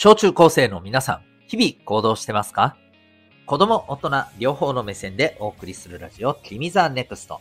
小中高生の皆さん、日々行動してますか？子供、大人、両方の目線でお送りするラジオ、君ザネクスト。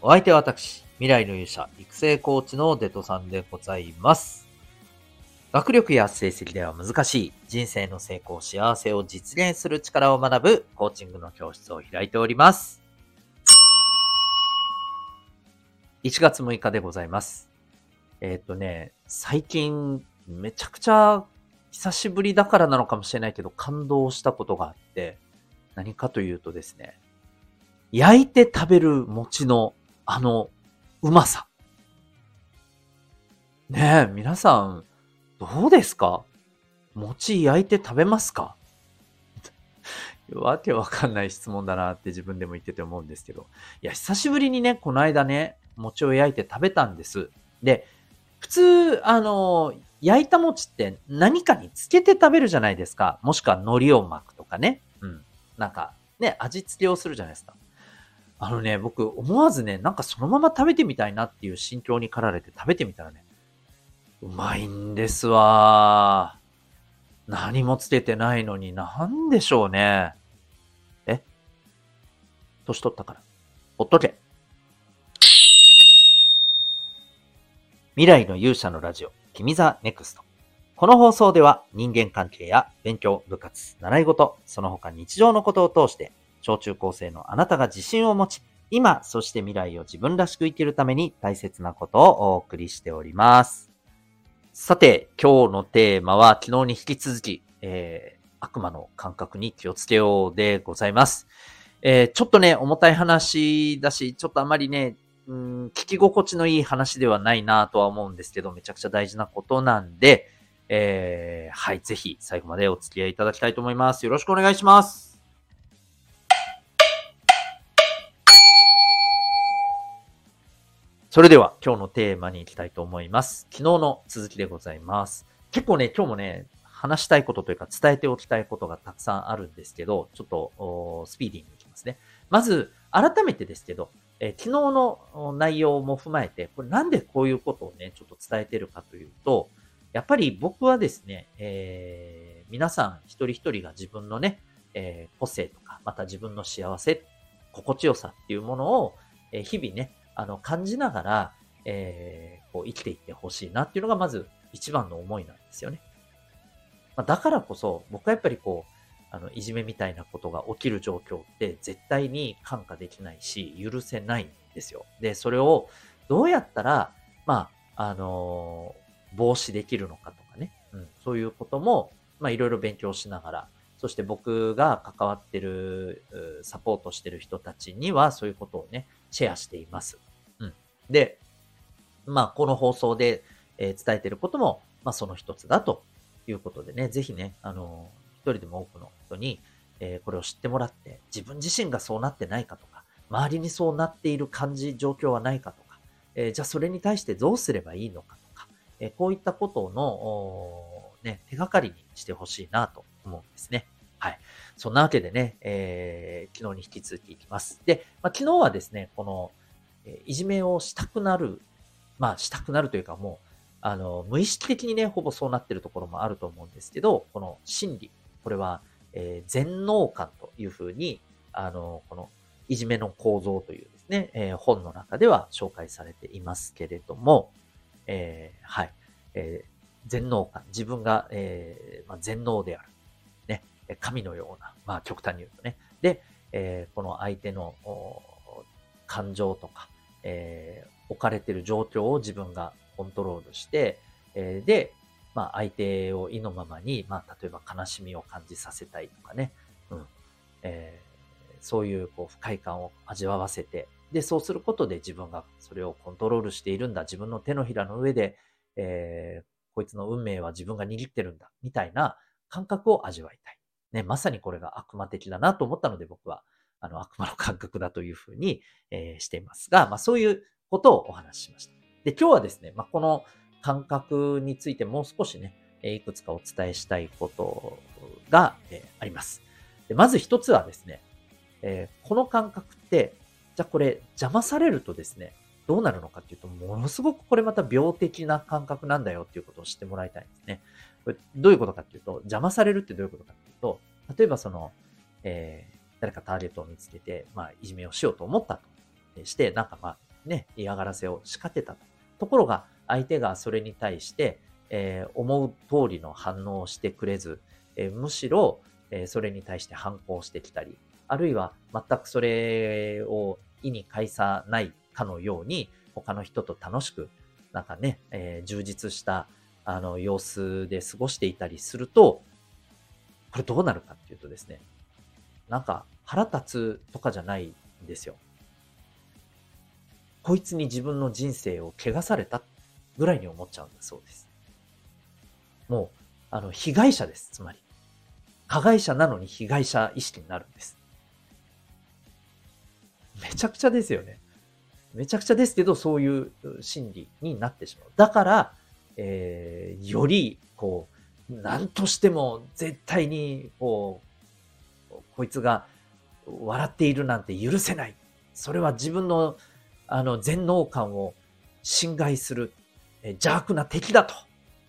お相手は私、未来の勇者、育成コーチのデトさんでございます。学力や成績では難しい人生の成功、幸せを実現する力を学ぶコーチングの教室を開いております。1月6日でございます。えー、っとね、最近めちゃくちゃ久しぶりだからなのかもしれないけど、感動したことがあって、何かというとですね、焼いて食べる餅のあのうまさ。ねえ、皆さん、どうですか？餅焼いて食べますか？わけわかんない質問だなって自分でも言ってて思うんですけど。いや、久しぶりにね、この間ね、餅を焼いて食べたんです。で、普通、あの、焼いた餅って何かにつけて食べるじゃないですか。もしくは海苔を巻くとかね。うん。なんか、ね、味付けをするじゃないですか。あのね、僕思わずね、なんかそのまま食べてみたいなっていう心境に駆られて食べてみたらね、うまいんですわ。何もつけてないのになんでしょうね。え？年取ったから。ほっとけ。未来の勇者のラジオ。君ザネクスト。この放送では人間関係や勉強、部活、習い事、その他日常のことを通して、小中高生のあなたが自信を持ち、今、そして未来を自分らしく生きるために大切なことをお送りしております。さて、今日のテーマは昨日に引き続き、えー、悪魔の感覚に気をつけようでございます。えー、ちょっとね、重たい話だし、ちょっとあまりね、うん、聞き心地のいい話ではないなとは思うんですけど、めちゃくちゃ大事なことなんで、えー、はい、ぜひ最後までお付き合いいただきたいと思います。よろしくお願いします。それでは今日のテーマに行きたいと思います。昨日の続きでございます。結構ね、今日もね、話したいことというか伝えておきたいことがたくさんあるんですけど、ちょっとスピーディーにいきますね。まず、改めてですけど、え、昨日の内容も踏まえて、これなんでこういうことをね、ちょっと伝えてるかというと、やっぱり僕はですね、えー、皆さん一人一人が自分のね、えー、個性とか、また自分の幸せ、心地よさっていうものを、え、日々ね、あの、感じながら、えー、こう生きていってほしいなっていうのがまず一番の思いなんですよね。まあ、だからこそ、僕はやっぱりこう、あの、いじめみたいなことが起きる状況って絶対に看過できないし、許せないんですよ。で、それをどうやったら、まあ、あのー、防止できるのかとかね、うん、そういうことも、まあ、いろいろ勉強しながら、そして僕が関わってる、サポートしてる人たちには、そういうことをね、シェアしています。うん。で、まあ、この放送で、えー、伝えてることも、まあ、その一つだということでね、ぜひね、あのー人でも多くの人に、えー、これを知ってもらって、自分自身がそうなってないかとか、周りにそうなっている感じ、状況はないかとか、えー、じゃあそれに対してどうすればいいのかとか、えー、こういったことの、ね、手がかりにしてほしいなと思うんですね。はい。そんなわけでね、えー、昨日に引き続きいきます。で、まあ、昨日はですね、この、えいじめをしたくなる、まあ、したくなるというかもう、あの、無意識的にね、ほぼそうなってるところもあると思うんですけど、この心理、これは、えー、全能感というふうに、あの、このいじめの構造というですね、えー、本の中では紹介されていますけれども、えー、はい、えー、全能感、自分が、えーまあ、全能である。ね、神のような、まあ極端に言うとね。で、えー、この相手の感情とか、えー、置かれている状況を自分がコントロールして、えー、で、まあ、相手を意のままに、まあ、例えば悲しみを感じさせたいとかね、うん、えー、そういうこう不快感を味わわせて、で、そうすることで自分がそれをコントロールしているんだ、自分の手のひらの上で、えー、こいつの運命は自分が握ってるんだ、みたいな感覚を味わいたい。ね、まさにこれが悪魔的だなと思ったので僕は、あの、悪魔の感覚だというふうに、えー、していますが、まあそういうことをお話ししました。で、今日はですね、まあこの、感覚についてもう少しね、いくつかお伝えしたいことが、あります。でまず一つはですね、えこの感覚って、じゃあこれ邪魔されるとですね、どうなるのかっていうと、ものすごくこれまた病的な感覚なんだよっていうことを知ってもらいたいんですね。これどういうことかっていうと、邪魔されるってどういうことかっていうと、例えばその、えー、誰かターゲットを見つけて、まあ、いじめをしようと思ったとして、なんかまあ、ね、嫌がらせを仕掛けたと。ところが、相手がそれに対して、えー、思う通りの反応をしてくれず、えー、むしろ、えー、それに対して反抗してきたり、あるいは全くそれを意に介さないかのように、他の人と楽しく、なんかね、えー、充実したあの様子で過ごしていたりすると、これどうなるかっていうとですね、なんか腹立つとかじゃないんですよ。こいつに自分の人生を汚されたぐらいに思っちゃうんだそうです。もう、あの、被害者です。つまり。加害者なのに被害者意識になるんです。めちゃくちゃですよね。めちゃくちゃですけど、そういう心理になってしまう。だから、えー、より、こう、何としても絶対に、こう、こいつが笑っているなんて許せない。それは自分の、あの、全能感を侵害する、邪悪な敵だ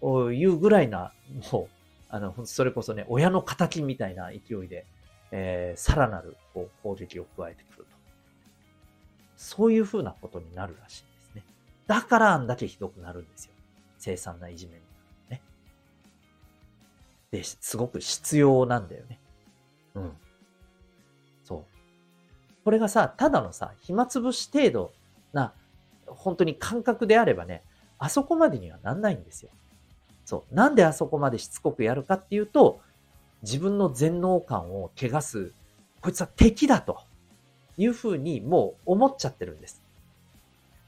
というぐらいな、もう、あの、それこそね、親の仇みたいな勢いで、えー、さらなるこう攻撃を加えてくると。そういう風なことになるらしいんですね。だからあんだけひどくなるんですよ。凄惨ないじめになるね。で、すごく必要なんだよね。うん。そう。これがさ、ただのさ、暇つぶし程度な、本当に感覚であればね、あそこまでにはなんないんですよ。そう。なんであそこまでしつこくやるかっていうと、自分の全能感を汚す、こいつは敵だというふうにもう思っちゃってるんです。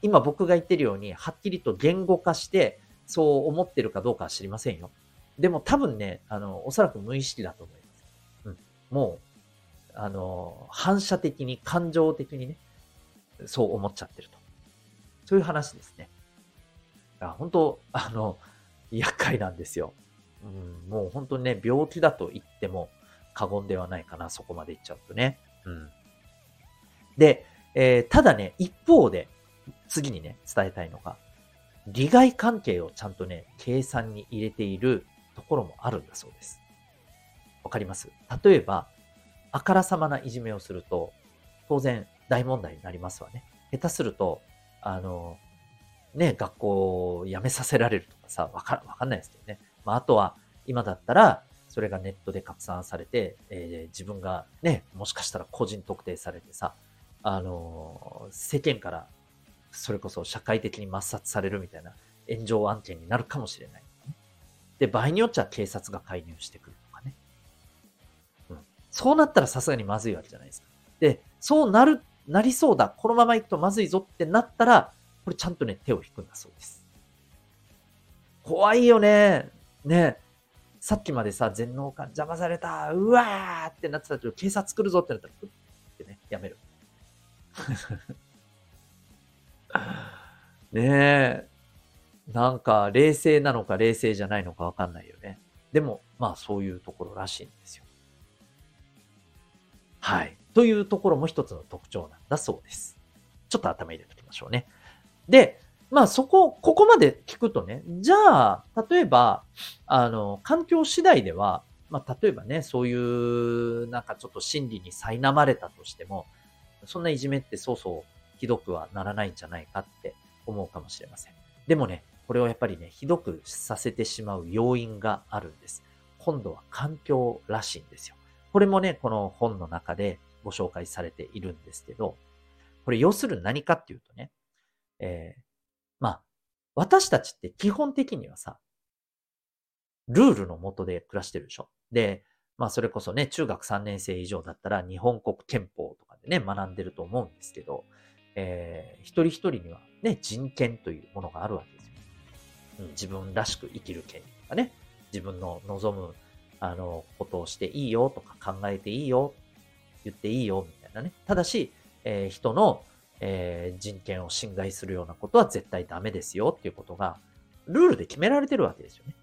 今僕が言ってるように、はっきりと言語化して、そう思ってるかどうかは知りませんよ。でも多分ね、あの、おそらく無意識だと思います。うん。もう、あの、反射的に、感情的にね、そう思っちゃってると。そういう話ですね。あ本当、あの、厄介なんですよ。うん、もう本当にね、病気だと言っても過言ではないかな、そこまで言っちゃうとね。うん。で、えー、ただね、一方で、次にね、伝えたいのが、利害関係をちゃんとね、計算に入れているところもあるんだそうです。わかります？例えば、あからさまないじめをすると、当然大問題になりますわね。下手すると、あの、ね、学校を辞めさせられるとかさ、わかわかんないですけどね。まあ、あとは、今だったら、それがネットで拡散されて、えー、自分がね、もしかしたら個人特定されてさ、あのー、世間から、それこそ社会的に抹殺されるみたいな炎上案件になるかもしれない。で、場合によっちゃ警察が介入してくるとかね。うん。そうなったらさすがにまずいわけじゃないですか。で、そうなる、なりそうだ。このまま行くとまずいぞってなったら、これちゃんとね、手を引くんだそうです。怖いよね。ね。さっきまでさ、全能感邪魔された。うわーってなってたけど、警察来るぞってなったら、ふってね、やめる。ねえ。なんか、冷静なのか冷静じゃないのかわかんないよね。でも、まあそういうところらしいんですよ。はい。というところも一つの特徴なんだそうです。ちょっと頭入れておきましょうね。で、まあそこ、ここまで聞くとね、じゃあ、例えば、あの、環境次第では、まあ例えばね、そういう、なんかちょっと心理に苛まれたとしても、そんないじめってそうそうひどくはならないんじゃないかって思うかもしれません。でもね、これをやっぱりね、ひどくさせてしまう要因があるんです。今度は環境らしいんですよ。これもね、この本の中でご紹介されているんですけど、これ要するに何かっていうとね、えー、まあ、私たちって基本的にはさ、ルールのもとで暮らしてるでしょ。で、まあそれこそね、中学3年生以上だったら日本国憲法とかでね、学んでると思うんですけど、えー、一人一人にはね、人権というものがあるわけですよ。うん、自分らしく生きる権利とかね、自分の望む、あの、ことをしていいよとか考えていいよ、言っていいよ、みたいなね。ただし、えー、人のえー、人権を侵害するようなことは絶対ダメですよっていうことが、ルールで決められてるわけですよね。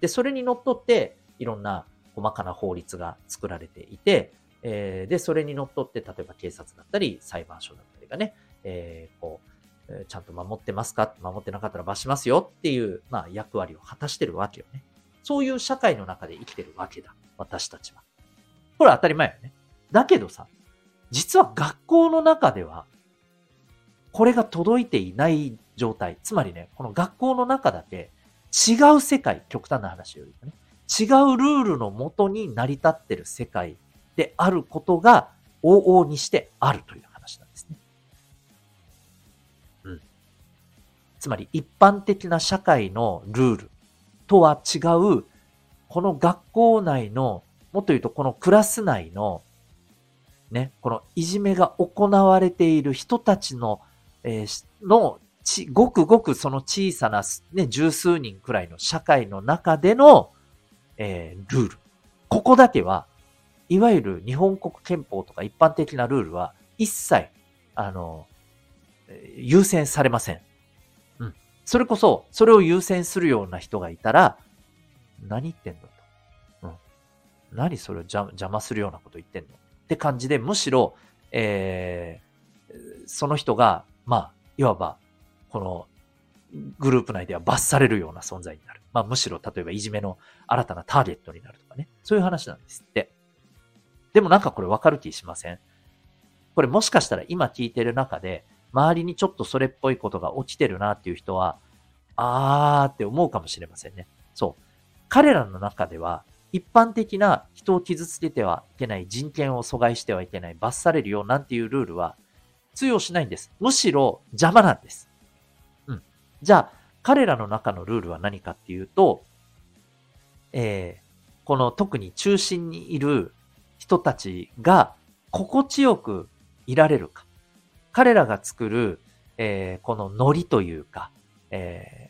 で、それにのっって、いろんな細かな法律が作られていて、えー、で、それにのっって、例えば警察だったり、裁判所だったりがね、えー、こう、ちゃんと守ってますか？守ってなかったら罰しますよっていう、まあ、役割を果たしてるわけよね。そういう社会の中で生きてるわけだ。私たちは。これ当たり前よね。だけどさ、実は学校の中では、これが届いていない状態。つまりね、この学校の中だけ違う世界、極端な話よりもね、違うルールのもとに成り立ってる世界であることが往々にしてあるという話なんですね。うん。つまり一般的な社会のルールとは違う、この学校内の、もっと言うとこのクラス内の、ね、このいじめが行われている人たちの、えー、のち、ごくごくその小さな、ね、十数人くらいの社会の中での、えー、ルール。ここだけは、いわゆる日本国憲法とか一般的なルールは一切、あの、優先されません。うん。それこそ、それを優先するような人がいたら、何言ってんのと。うん。何それを邪魔するようなこと言ってんのって感じで、むしろ、えー、その人が、まあ、いわば、このグループ内では罰されるような存在になる。まあむしろ例えばいじめの新たなターゲットになるとかね。そういう話なんですって。でもなんかこれわかる気しません？これもしかしたら今聞いてる中で、周りにちょっとそれっぽいことが起きてるなっていう人は、あーって思うかもしれませんね。そう。彼らの中では、一般的な人を傷つけてはいけない、人権を阻害してはいけない、罰されるよなんていうルールは通用しないんです。むしろ邪魔なんです。じゃあ、彼らの中のルールは何かっていうと、えー、この特に中心にいる人たちが心地よくいられるか。彼らが作る、えー、このノリというか、え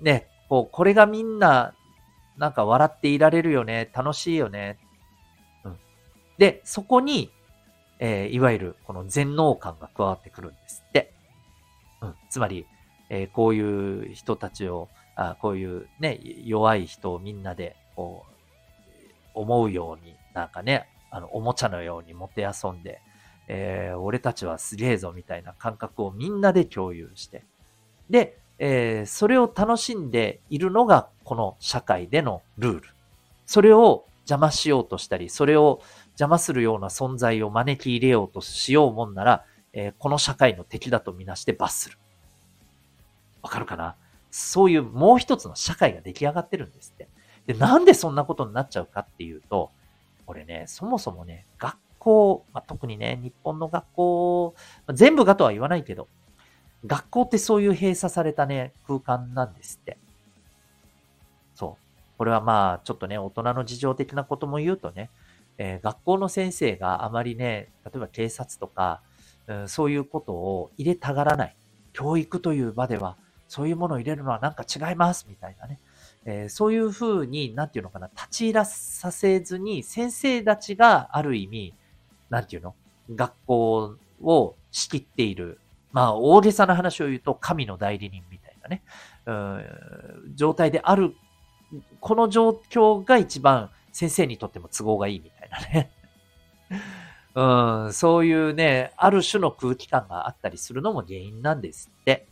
ー、ね、こう、これがみんな、なんか笑っていられるよね、楽しいよね。うん。で、そこに、えー、いわゆるこの全能感が加わってくるんですって。うん。つまり、えー、こういう人たちを、あこういうね、弱い人をみんなで、こう、思うように、なんかね、あの、おもちゃのようにもて遊んで、えー、俺たちはすげえぞみたいな感覚をみんなで共有して、で、えー、それを楽しんでいるのがこの社会でのルール。それを邪魔しようとしたり、それを邪魔するような存在を招き入れようとしようもんなら、えー、この社会の敵だとみなして罰する。わかるかな？そういうもう一つの社会が出来上がってるんですって。で、なんでそんなことになっちゃうかっていうと、これね、そもそもね、学校、まあ、特にね、日本の学校、まあ、全部がとは言わないけど、学校ってそういう閉鎖されたね、空間なんですって。そう。これはまあ、ちょっとね、大人の事情的なことも言うとね、えー、学校の先生があまりね、例えば警察とか、うん、そういうことを入れたがらない。教育という場では、そういうものを入れるのはなんか違います、みたいなね。えー、そういうふうに、なんていうのかな、立ち入らさせずに、先生たちがある意味、なんていうの学校を仕切っている。まあ、大げさな話を言うと、神の代理人みたいなね、うん、状態である。この状況が一番先生にとっても都合がいいみたいなね。うん、そういうね、ある種の空気感があったりするのも原因なんですって。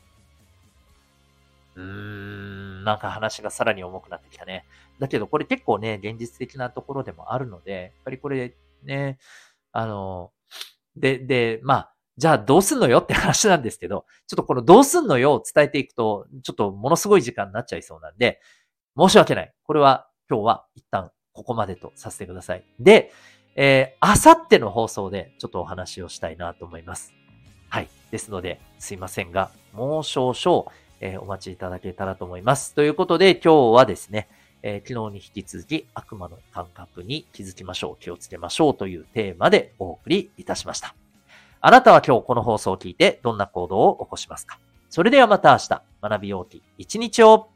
うーん、なんか話がさらに重くなってきたね。だけどこれ結構ね、現実的なところでもあるので、やっぱりこれね、あの、で、で、まあ、じゃあどうすんのよって話なんですけど、ちょっとこのどうすんのよを伝えていくと、ちょっとものすごい時間になっちゃいそうなんで、申し訳ない。これは今日は一旦ここまでとさせてください。で、えー、あさっての放送でちょっとお話をしたいなと思います。はい。ですので、すいませんが、もう少々、えー、お待ちいただけたらと思います。ということで、今日はですね、えー、昨日に引き続き悪魔の感覚に気づきましょう、気をつけましょうというテーマでお送りいたしました。あなたは今日この放送を聞いてどんな行動を起こしますか？それではまた明日、学びようき一日を